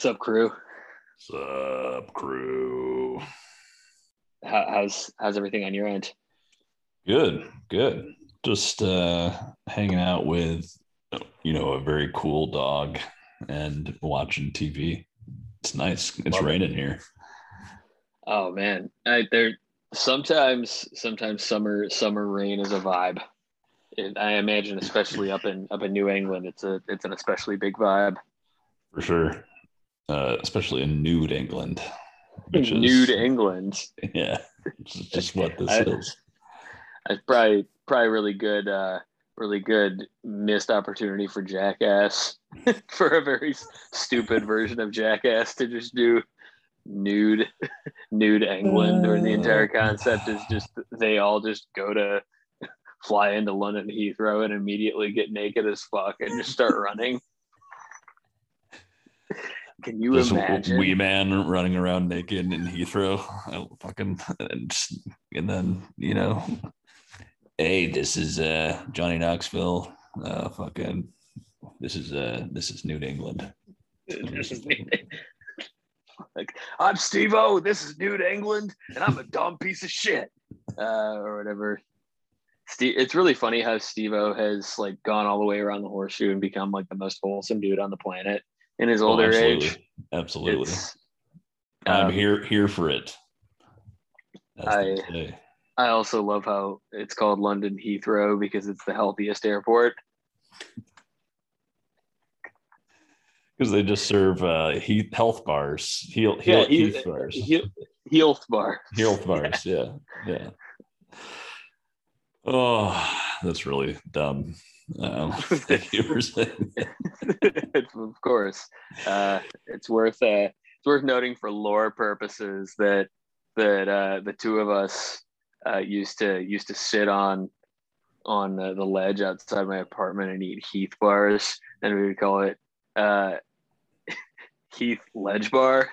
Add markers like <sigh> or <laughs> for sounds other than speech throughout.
What's up, crew? What's up, crew? How, how's how's everything on your end? Good, good. Just uh hanging out with you know a very cool dog and watching TV. It's nice. It's Love it. raining here. Oh man, I, there sometimes sometimes summer summer rain is a vibe. And I imagine, especially up in up in New England, it's a it's an especially big vibe. For sure. Uh, especially in nude England. which is- Nude England, <laughs> Yeah. It's just what this <laughs> I- is. it's probably probably really good, uh, really good missed opportunity for Jackass <laughs> for a very stupid version of Jackass to just do nude nude England, or the entire concept is just they all just go to fly into London Heathrow and immediately get naked as fuck and just start running. Can you This imagine? wee man running around naked in Heathrow. I fucking and, just- and then you know, hey, this is uh Johnny Knoxville. Uh fucking this is uh this is New England. This is like I'm Steve O. This is New England, and I'm a dumb piece of shit, uh, or whatever. Steve, it's really funny how Steve O has like gone all the way around the horseshoe and become like the most wholesome dude on the planet in his Oh, older absolutely. age. Absolutely. It's, I'm um, here here for it. They I- I also love how it's called London Heathrow because it's the healthiest airport. because they just serve uh heat health bars, heal, heal, he- heath bars, He- Health bar. health <laughs> bars. Yeah, yeah. Oh, that's really dumb. Um, <laughs> <laughs> thank you for saying. That. of course, uh, it's worth uh, it's worth noting for lore purposes that that uh, the two of us uh, used to used to sit on on the, the ledge outside my apartment and eat Heath bars, and we would call it uh, <laughs> Heath Ledge Bar,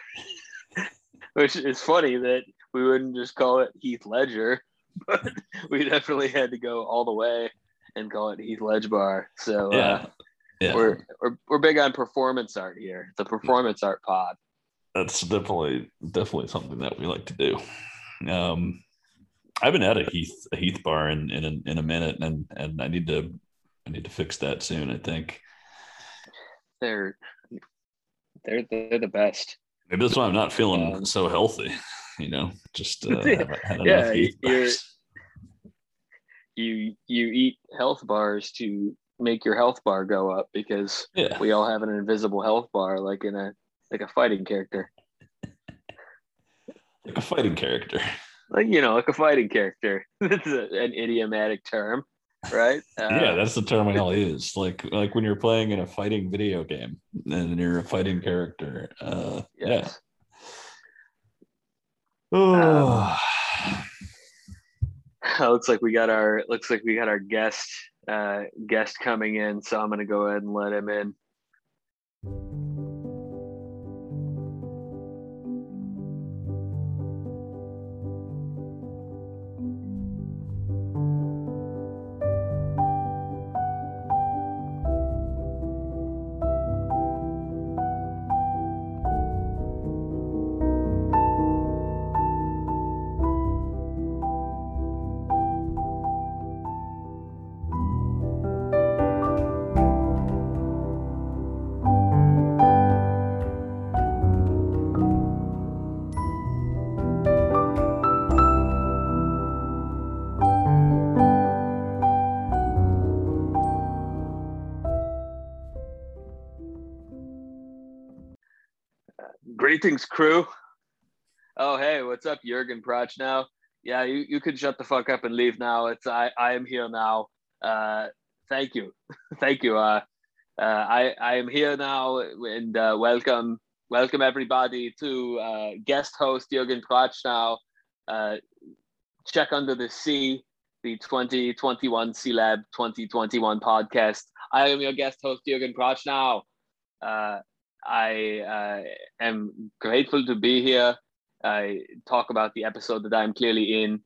which is funny that we wouldn't just call it Heath Ledger, but we definitely had to go all the way and call it Heath Ledge Bar. So uh, Yeah, yeah. we're, we're we're big on performance art here. The performance art pod. that's definitely definitely something that we like to do. Um, I haven't had a Heath a Heath bar in in a, in a minute, and and I need to I need to fix that soon. I think They're they're they're the best. maybe that's why I'm not feeling Um, so healthy. <laughs> You know, just uh, <laughs> Yeah, yeah, you're-. You you eat health bars to make your health bar go up because Yeah, we all have an invisible health bar like in a like a fighting character. like a fighting character. Like you know, like a fighting character. <laughs> That's a, an idiomatic term, right? <laughs> Uh, yeah, that's the term I all use. Like like when you're playing in a fighting video game and you're a fighting character. Uh, yeah. yes. Oh, <laughs> looks like we got our looks like we got our guest uh guest coming in so i'm gonna go ahead and let him in greetings crew oh hey what's up jürgen Prochnow yeah you, you could shut the fuck up and leave now it's i i am here now uh thank you <laughs> thank you uh uh, I, I am here now and uh, welcome welcome everybody to uh, guest host Jürgen Proch now. Uh, check under the sea, the 2021 Sealab 2021 podcast. I am your guest host Jürgen Prochnow. Uh, I uh, am grateful to be here. I talk about the episode that I'm clearly in.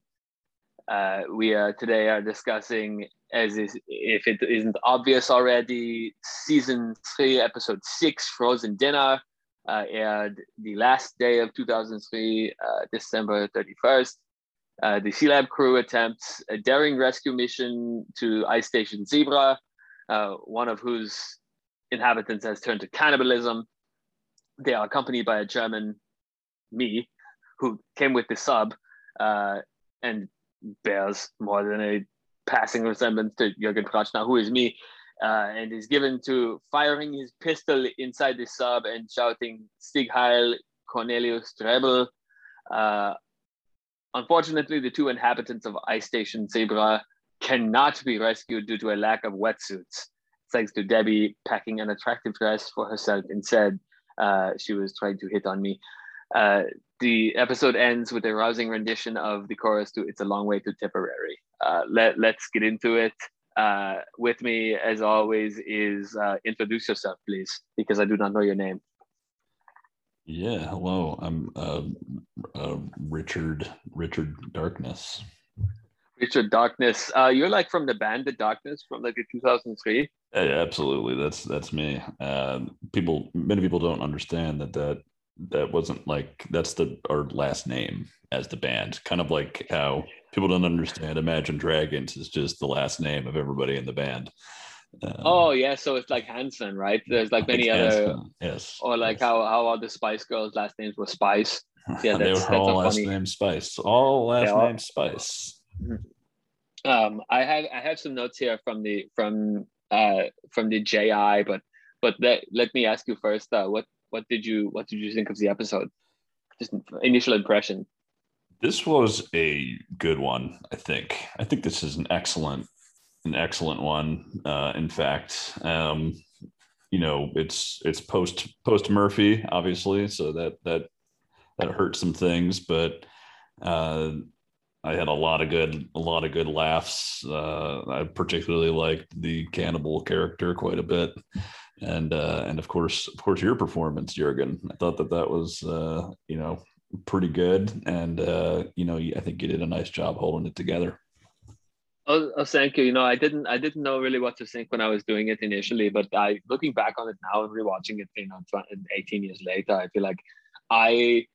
Uh, we uh, today are discussing, as is, if it isn't obvious already, season three, episode six, Frozen Dinner. uh, aired the last day of 2003, uh, December 31st. Uh, the Sealab crew attempts a daring rescue mission to Ice Station Zebra, uh, one of whose inhabitants has turned to cannibalism. They are accompanied by a German, me, who came with the sub uh, and bears more than a passing resemblance to Jürgen Prochnow, who is me, uh, and is given to firing his pistol inside the sub and shouting Sieg Heil Cornelius Drebbel. Uh, unfortunately, the two inhabitants of Ice Station Zebra cannot be rescued due to a lack of wetsuits. Thanks to Debbie packing an attractive dress for herself instead. Uh, she was trying to hit on me. Uh, the episode ends with a rousing rendition of the chorus to It's a Long Way to Tipperary. Uh, let, let's get into it. Uh, with me, as always, is uh, introduce yourself, please, because I do not know your name. Yeah, hello. I'm uh, uh, Richard Richard Darkness. Richard Darkness. Uh, you're like from the band The Darkness from like the 2003. Yeah, absolutely. That's that's me. Uh, people, many people don't understand that that that wasn't like that's the our last name as the band. Kind of like how people don't understand Imagine Dragons is just the last name of everybody in the band. Um, oh yeah, so it's like Hanson, right? There's like many other, yes, or like yes. how how all the Spice Girls' last names were Spice. <laughs> Yeah, they were all last funny... name Spice. All last all... name Spice. Mm-hmm. Um, I have I have some notes here from the from uh from the JI, but but let, let me ask you first. Uh, what what did you what did you think of the episode? Just initial impression. This was a good one, I think. I think this is an excellent an excellent one. Uh, in fact, um, you know, it's it's post post Murphy, obviously, so that that that hurt some things, but uh, I had a lot of good a lot of good laughs. Uh, I particularly liked the cannibal character quite a bit, and uh, and of course of course your performance, Jurgen. I thought that that was uh, you know pretty good, and uh, you know I think you did a nice job holding it together. Oh, oh, thank you. You know, I didn't, I didn't know really what to think when I was doing it initially, but I, looking back on it now and rewatching it, you know, 18 years later, I feel like I,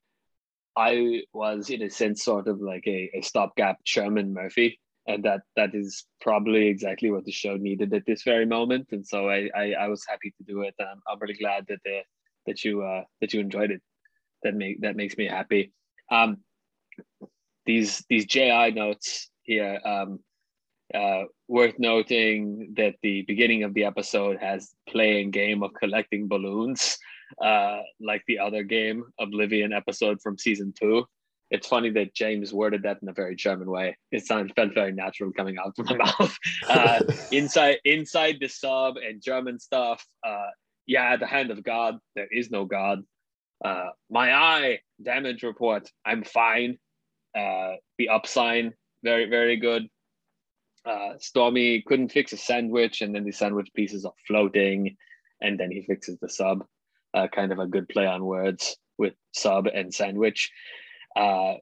I was in a sense sort of like a, a stopgap Sherman Murphy, and that that is probably exactly what the show needed at this very moment. And so I, I, I was happy to do it. I'm, I'm really glad that the, that you, uh, that you enjoyed it. That make that makes me happy. Um, these these JI notes here. Um, uh, worth noting that the beginning of the episode has playing game of collecting balloons, uh, like the other game, Oblivion episode from season two. It's funny that James worded that in a very German way. It sounded felt very natural coming out of my <laughs> mouth. Uh, inside, inside the sub and German stuff. Uh, yeah, the hand of God. There is no God. Uh, my eye damage report. I'm fine. Uh, the up sign. Very very good uh, Stormy couldn't fix a sandwich, and then the sandwich pieces are floating, and then he fixes the sub. Uh, kind of a good play on words with sub and sandwich. Uh,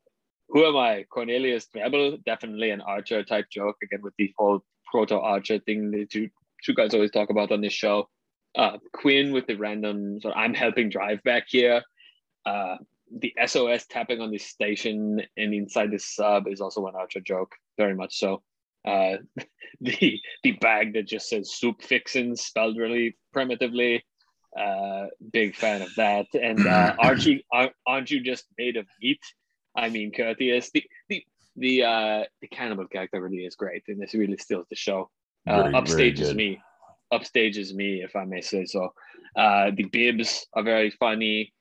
who am I? Cornelius Drebbel, definitely an Archer type joke again with the whole proto Archer thing that you, you guys always talk about on this show. Uh, Quinn with the random, so I'm helping drive back here. Uh, the SOS tapping on the station and inside the sub is also an Archer joke, very much so uh, <laughs> the the bag that just says soup fixins spelled really primitively. Uh, big fan of that. And uh, aren't you aren't you just made of meat? I mean, Curtius, The the the uh, the cannibal character really is great, and this really steals the show. Uh, very, upstage very me. upstages me, if I may say so. Uh, the bibs are very funny,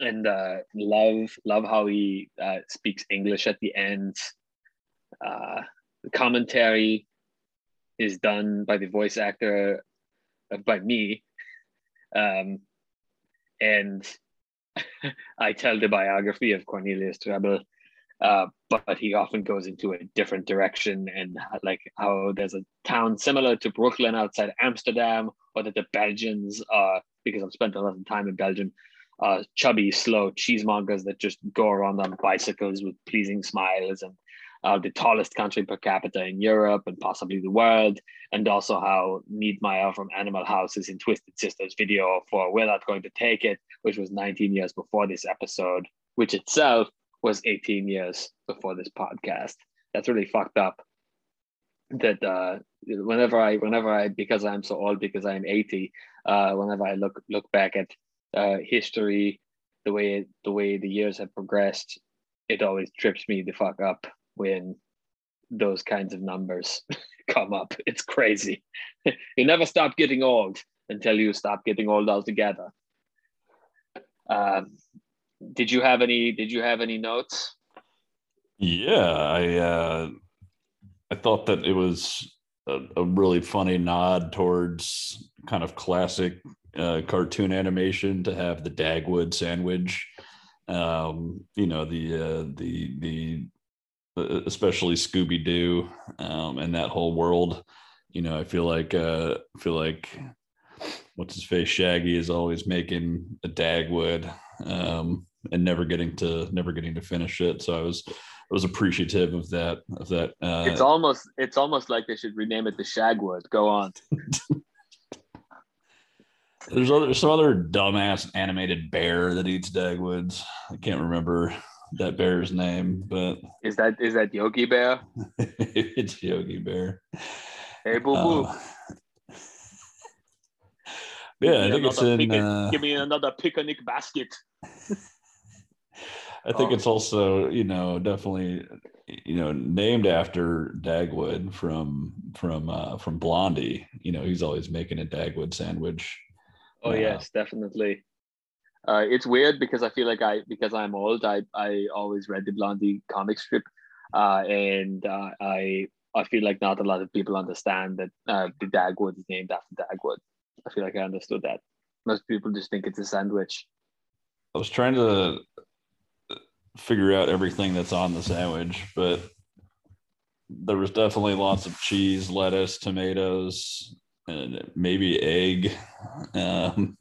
and uh, love love how he uh, speaks English at the end. Uh, the commentary is done by the voice actor uh, by me um, and <laughs> i tell the biography of cornelius drebbel uh, but he often goes into a different direction and like how there's a town similar to brooklyn outside amsterdam or that the belgians are because i've spent a lot of time in belgium uh, chubby slow cheesemongers that just go around on bicycles with pleasing smiles and uh, the tallest country per capita in Europe and possibly the world, and also how Neidermeyer from Animal House is in Twisted Sisters video for We're Not Going to Take It, which was 19 years before this episode, which itself was 18 years before this podcast. That's really fucked up. That uh, whenever I, whenever I, because I'm so old, because I'm 80, uh, whenever I look look back at uh, history, the way the way the years have progressed, it always trips me the fuck up when those kinds of numbers <laughs> come up. It's crazy. <laughs> you never stop getting old until you stop getting old altogether. Um, did you have any? Did you have any notes? Yeah, I uh, I thought that it was a, a really funny nod towards kind of classic uh, cartoon animation to have the Dagwood sandwich. Um, you know the uh, the the especially Scooby Doo um, and that whole world. You know, I feel like uh, I feel like what's his face Shaggy is always making a Dagwood um, and never getting to never getting to finish it. So I was I was appreciative of that of that. Uh, it's almost it's almost like they should rename it the Shagwood. Go on. <laughs> There's other some other dumbass animated bear that eats Dagwoods. I can't remember that bear's name, but is that is that Yogi Bear? <laughs> it's Yogi Bear. Hey, boo boo. Uh, yeah, I think it's in. Picnic, uh, give me another picnic basket. <laughs> I think oh. it's also, you know, definitely, you know, named after Dagwood from from uh, from Blondie. You know, he's always making a Dagwood sandwich. Oh uh, yes, definitely. Uh, it's weird because I feel like I because I'm old. I I always read the Blondie comic strip, uh, and uh, I I feel like not a lot of people understand that uh, the Dagwood is named after Dagwood. I feel like I understood that. Most people just think it's a sandwich. I was trying to figure out everything that's on the sandwich, but there was definitely lots of cheese, lettuce, tomatoes, and maybe egg. Um,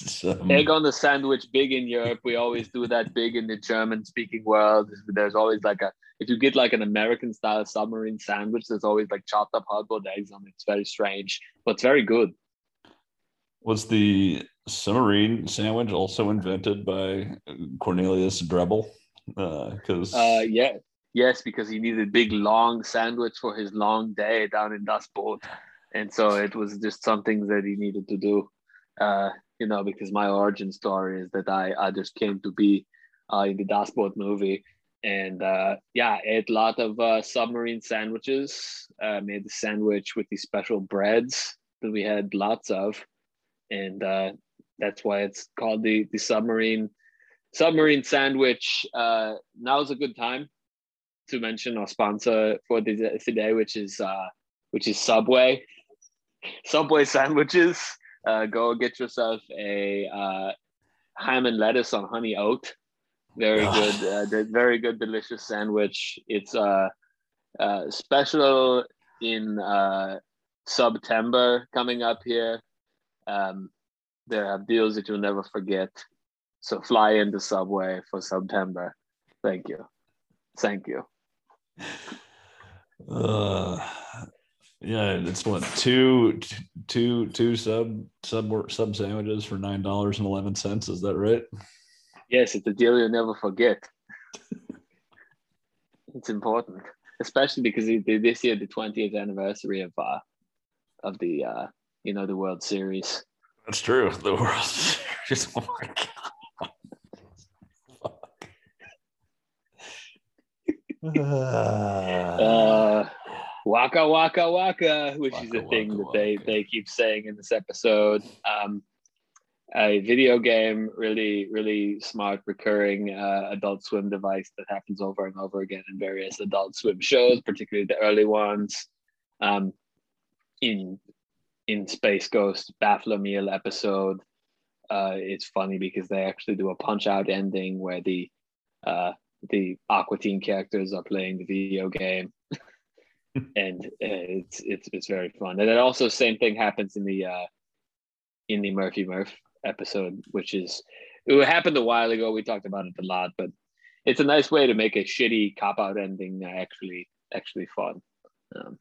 some... Egg on the sandwich, big in Europe. We always do that big in the German speaking world. There's always like a, if you get like an American style submarine sandwich, there's always like chopped up hard boiled eggs on it. It's very strange, but it's very good. Was the submarine sandwich also invented by Cornelius Drebbel? Because uh, uh, yeah, yes, because he needed a big long sandwich for his long day down in Das Boot, and so it was just something that he needed to do. Uh, you know, because my origin story is that I I just came to be uh, in the Das Boot movie, and uh, yeah, ate a lot of uh, submarine sandwiches. Uh, made the sandwich with these special breads that we had lots of, and uh, that's why it's called the the submarine submarine sandwich. Uh, now is a good time to mention our sponsor for the, today, which is uh, which is Subway. Subway sandwiches. Uh, go get yourself a uh, ham and lettuce on honey oat. Very good, uh, very good, delicious sandwich. It's uh, uh, special in uh, September coming up here. Um, there are deals that you'll never forget. So fly into Subway for September. Thank you. Thank you. Uh, yeah, it's what two, two, two sub sub sub sandwiches for nine dollars and eleven cents. Is that right? Yes, it's a deal you'll never forget. <laughs> it's important, especially because this year the twentieth anniversary of uh, of the uh, you know the World Series. That's true. The World <laughs> Series. Oh my god. <laughs> uh, waka waka waka, which waka, is a thing waka, that they waka. they keep saying in this episode. Um, a video game, really really smart recurring uh, Adult Swim device that happens over and over again in various Adult Swim shows, particularly the early ones. Um, in in Space Ghost Baphomet episode, uh, it's funny because they actually do a punch out ending where the uh, the Aqua Teen characters are playing the video game, <laughs> and uh, it's it's it's very fun. And then also same thing happens in the uh, in the Murphy Murph episode, which is it happened a while ago. We talked about it a lot, but it's a nice way to make a shitty cop out ending actually actually fun. Um,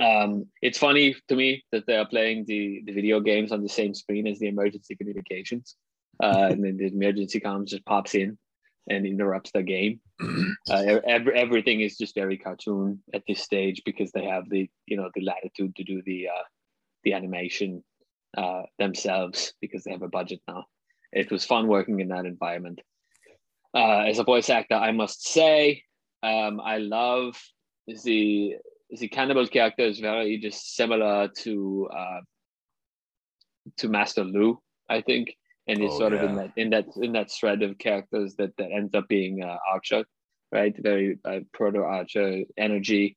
um, it's funny to me that they are playing the, the video games on the same screen as the emergency communications. Uh, and then the emergency comm just pops in and interrupts the game. <clears throat> Uh, every, everything is just very cartoon at this stage because they have the you know the latitude to do the uh, the animation uh, themselves because they have a budget now. It was fun working in that environment. Uh, as a voice actor, I must say um, I love the the cannibal character is very just similar to uh, to Master Lu, I think, and he's oh, sort yeah. of in that in that in that thread of characters that that ends up being uh, Archer, right? Very uh, proto Archer energy.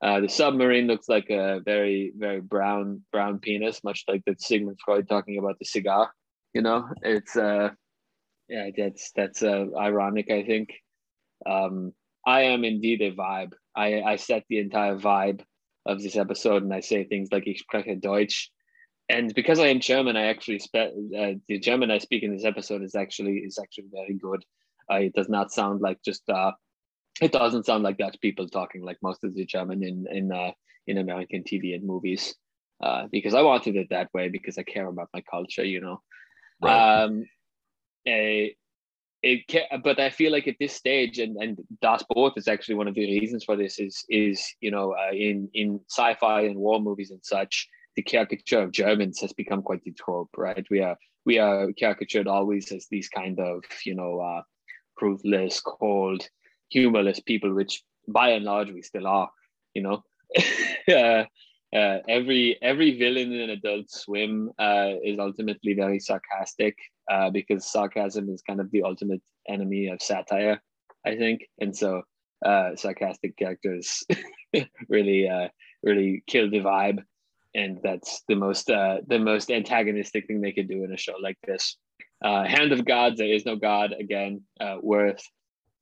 Uh, the submarine looks like a very very brown brown penis, much like that Sigmund Freud talking about the cigar. You know, it's uh, yeah, that's that's uh, ironic. I think. Um, I am indeed a vibe. I, I set the entire vibe of this episode and I say things like Ich spreche Deutsch. And because I am German, I actually spe- uh, the German I speak in this episode is actually is actually very good. Uh, it does not sound like just uh, it doesn't sound like Dutch people talking like most of the German in in uh, in American TV and movies. Uh, because I wanted it that way because I care about my culture, you know. Right. Um, a, it can, but I feel like at this stage, and and Das Boot is actually one of the reasons for this is is you know uh, in in sci-fi and war movies and such, the caricature of Germans has become quite the trope, right? We are we are caricatured always as these kind of you know uh, ruthless, cold, humorless people, which by and large we still are, you know. <laughs> uh, uh, every every villain in Adult Swim uh, is ultimately very sarcastic uh, because sarcasm is kind of the ultimate enemy of satire, I think, and so uh, sarcastic characters <laughs> really uh, really kill the vibe, and that's the most uh, the most antagonistic thing they could do in a show like this. Uh, Hand of God, there is no God again. worth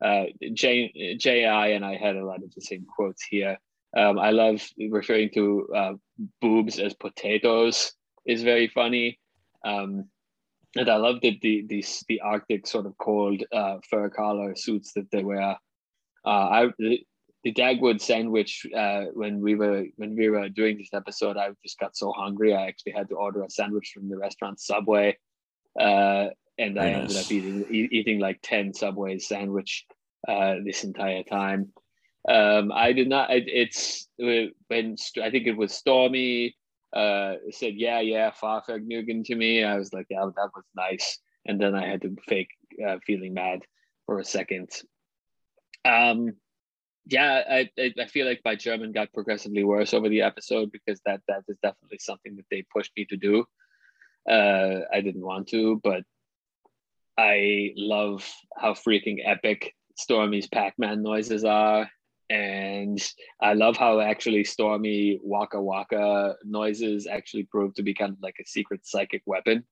uh, J J I and I had a lot of the same quotes here. Um, I love referring to uh, boobs as potatoes is very funny. Um, and I love that the, the, the Arctic sort of cold uh, fur collar suits that they wear. Uh, I, the, Dagwood sandwich, uh, when we were when we were doing this episode, I just got so hungry. I actually had to order a sandwich from the restaurant Subway. Uh, and I ended up eating, e- eating like 10 Subway sandwich uh, this entire time. Um, I did not. It, it's when I think it was Stormy uh, said, "Yeah, yeah, Fahrvergnügen" to me. I was like, "Yeah, that was nice," and then I had to fake uh, feeling mad for a second. Um, yeah, I, I feel like my German got progressively worse over the episode because that that is definitely something that they pushed me to do. Uh, I didn't want to, but I love how freaking epic Stormy's Pac-Man noises are and I love how actually stormy waka waka noises actually prove to be kind of like a secret psychic weapon.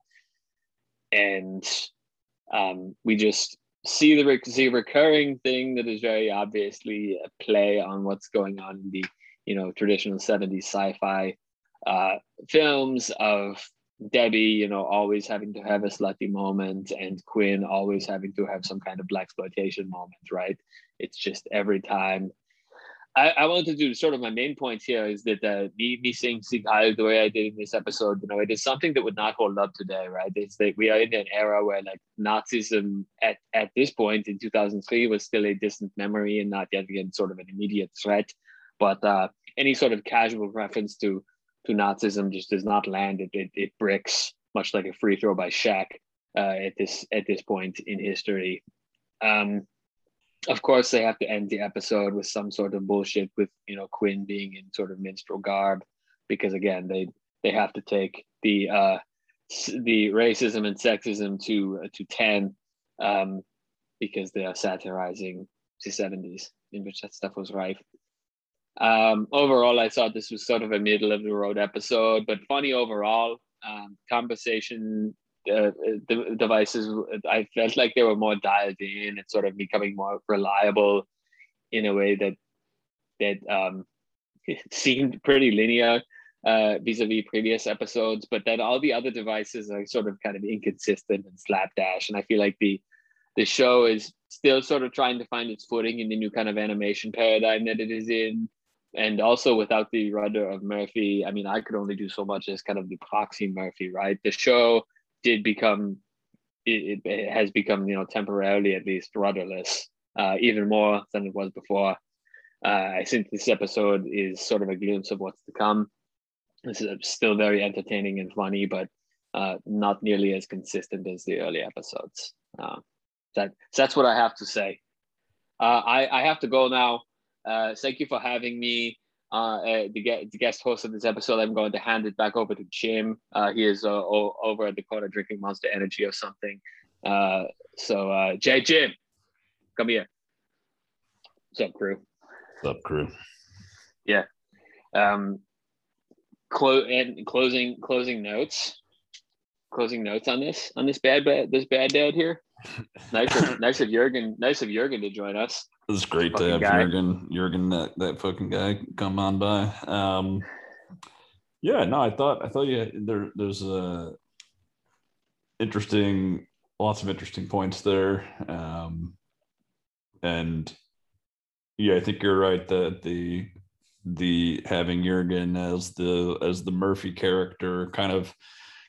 And um, we just see the, rec- the recurring thing that is very obviously a play on what's going on in the you know traditional 70s sci-fi uh, films of Debbie, you know, always having to have a slutty moment, and Quinn always having to have some kind of blaxploitation moment, right? It's just every time I, I wanted to do sort of my main point here is that uh, me, me saying Sieg Heil the way I did in this episode, you know, it is something that would not hold up today, right? It's that we are in an era where like Nazism at, at this point in 2003 was still a distant memory and not yet again sort of an immediate threat. But uh, any sort of casual reference to to Nazism just does not land. It, it, it bricks, much like a free throw by Shaq uh, at this at this point in history. Um, of course they have to end the episode with some sort of bullshit with you know Quinn being in sort of minstrel garb because again they they have to take the uh the racism and sexism to uh, to 10 um because they are satirizing the 70s in which that stuff was rife. Um overall i thought this was sort of a middle of the road episode but funny overall um conversation uh, the devices i felt like they were more dialed in and sort of becoming more reliable in a way that that um, <laughs> seemed pretty linear uh, vis-a-vis previous episodes but then all the other devices are sort of kind of inconsistent and slapdash and i feel like the the show is still sort of trying to find its footing in the new kind of animation paradigm that it is in. And also without the rudder of Murphy, I mean, I could only do so much as kind of the proxy Murphy, right? The show did become, it, it has become, you know, temporarily at least rudderless, uh, even more than it was before. Uh, I think this episode is sort of a glimpse of what's to come. This is still very entertaining and funny, but uh, not nearly as consistent as the early episodes. Uh, that that's what I have to say. Uh, I I have to go now. Uh, thank you for having me. Uh, uh, the, the guest host of this episode. I'm going to hand it back over to Jim. Uh, he is uh, over at the corner drinking Monster Energy or something. Uh, so, uh, Jay, Jim, come here. What's up, crew? What's up, crew? Yeah. Um, clo- and closing closing notes. Closing notes on this on this bad bad this bad dad here. Nice of <laughs> nice of Jurgen nice of Jurgen to join us. It's great to have guy. Jurgen, Jurgen, that, that fucking guy come on by. Um, yeah, no, I thought, I thought yeah, there, there's a interesting, lots of interesting points there. Um, and yeah, I think you're right that the, the having Jurgen as the, as the Murphy character kind of,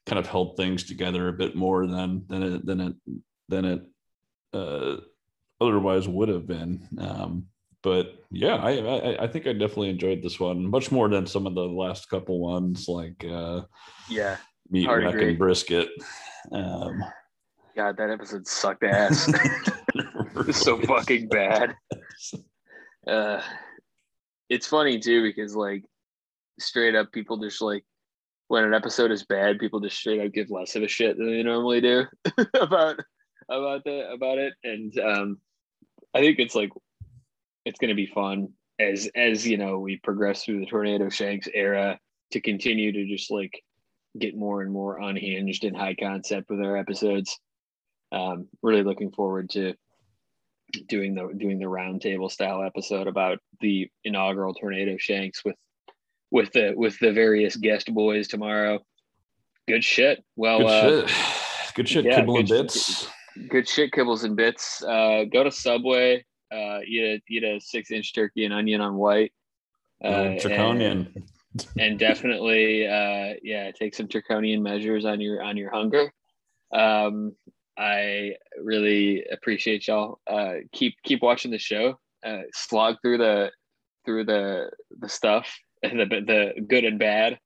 kind of held things together a bit more than, than it, than it, than it, uh, otherwise would have been. Um, but yeah, I, I I think I definitely enjoyed this one much more than some of the last couple ones, like uh, Yeah. Meat Rack agree. and Brisket. Um, God, that episode sucked ass. <laughs> <laughs> so fucking bad. <laughs> Uh, it's funny too because like straight up people just like when an episode is bad, people just straight up give less of a shit than they normally do about about the about it. And um, I think it's like it's gonna be fun as as you know we progress through the tornado shanks era to continue to just like get more and more unhinged and high concept with our episodes. Um, really looking forward to doing the doing the roundtable style episode about the inaugural tornado shanks with with the with the various guest boys tomorrow. Good shit. Well, good uh, shit. Good shit, yeah, kibble and good- bits. Good shit, kibbles and bits. Uh, go to Subway. Uh, eat a eat a six inch turkey and onion on white. Uh, Uh, and, Draconian. <laughs> and definitely, uh, yeah, take some draconian measures on your on your hunger. Um, I really appreciate y'all. Uh, keep keep watching the show. Uh, slog through the through the the stuff, <laughs> the the good and bad,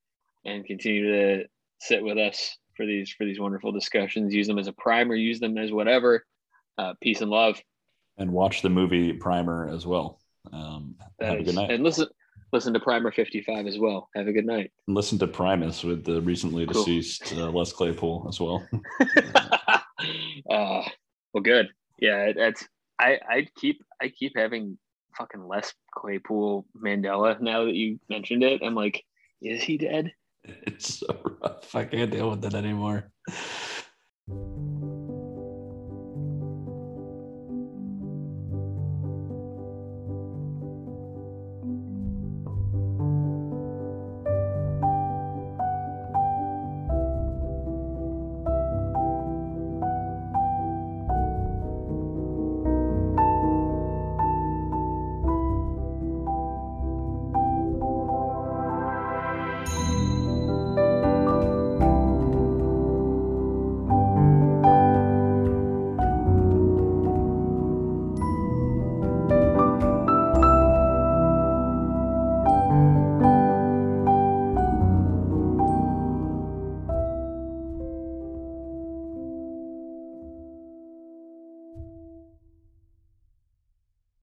and continue to sit with us for these for these wonderful discussions. Use them as a primer. Use them as whatever. Uh, peace and love. and watch the movie Primer as well. Um, have a good night. And listen listen to Primer fifty five as well. Have a good night. And listen to Primus with the recently Cool. deceased uh, Les Claypool as well. <laughs> <laughs> uh, well, good. Yeah, that's I I keep I keep having fucking Les Claypool Mandela now that you mentioned it. I'm like, is he dead? <laughs> It's so rough. I can't deal with it anymore.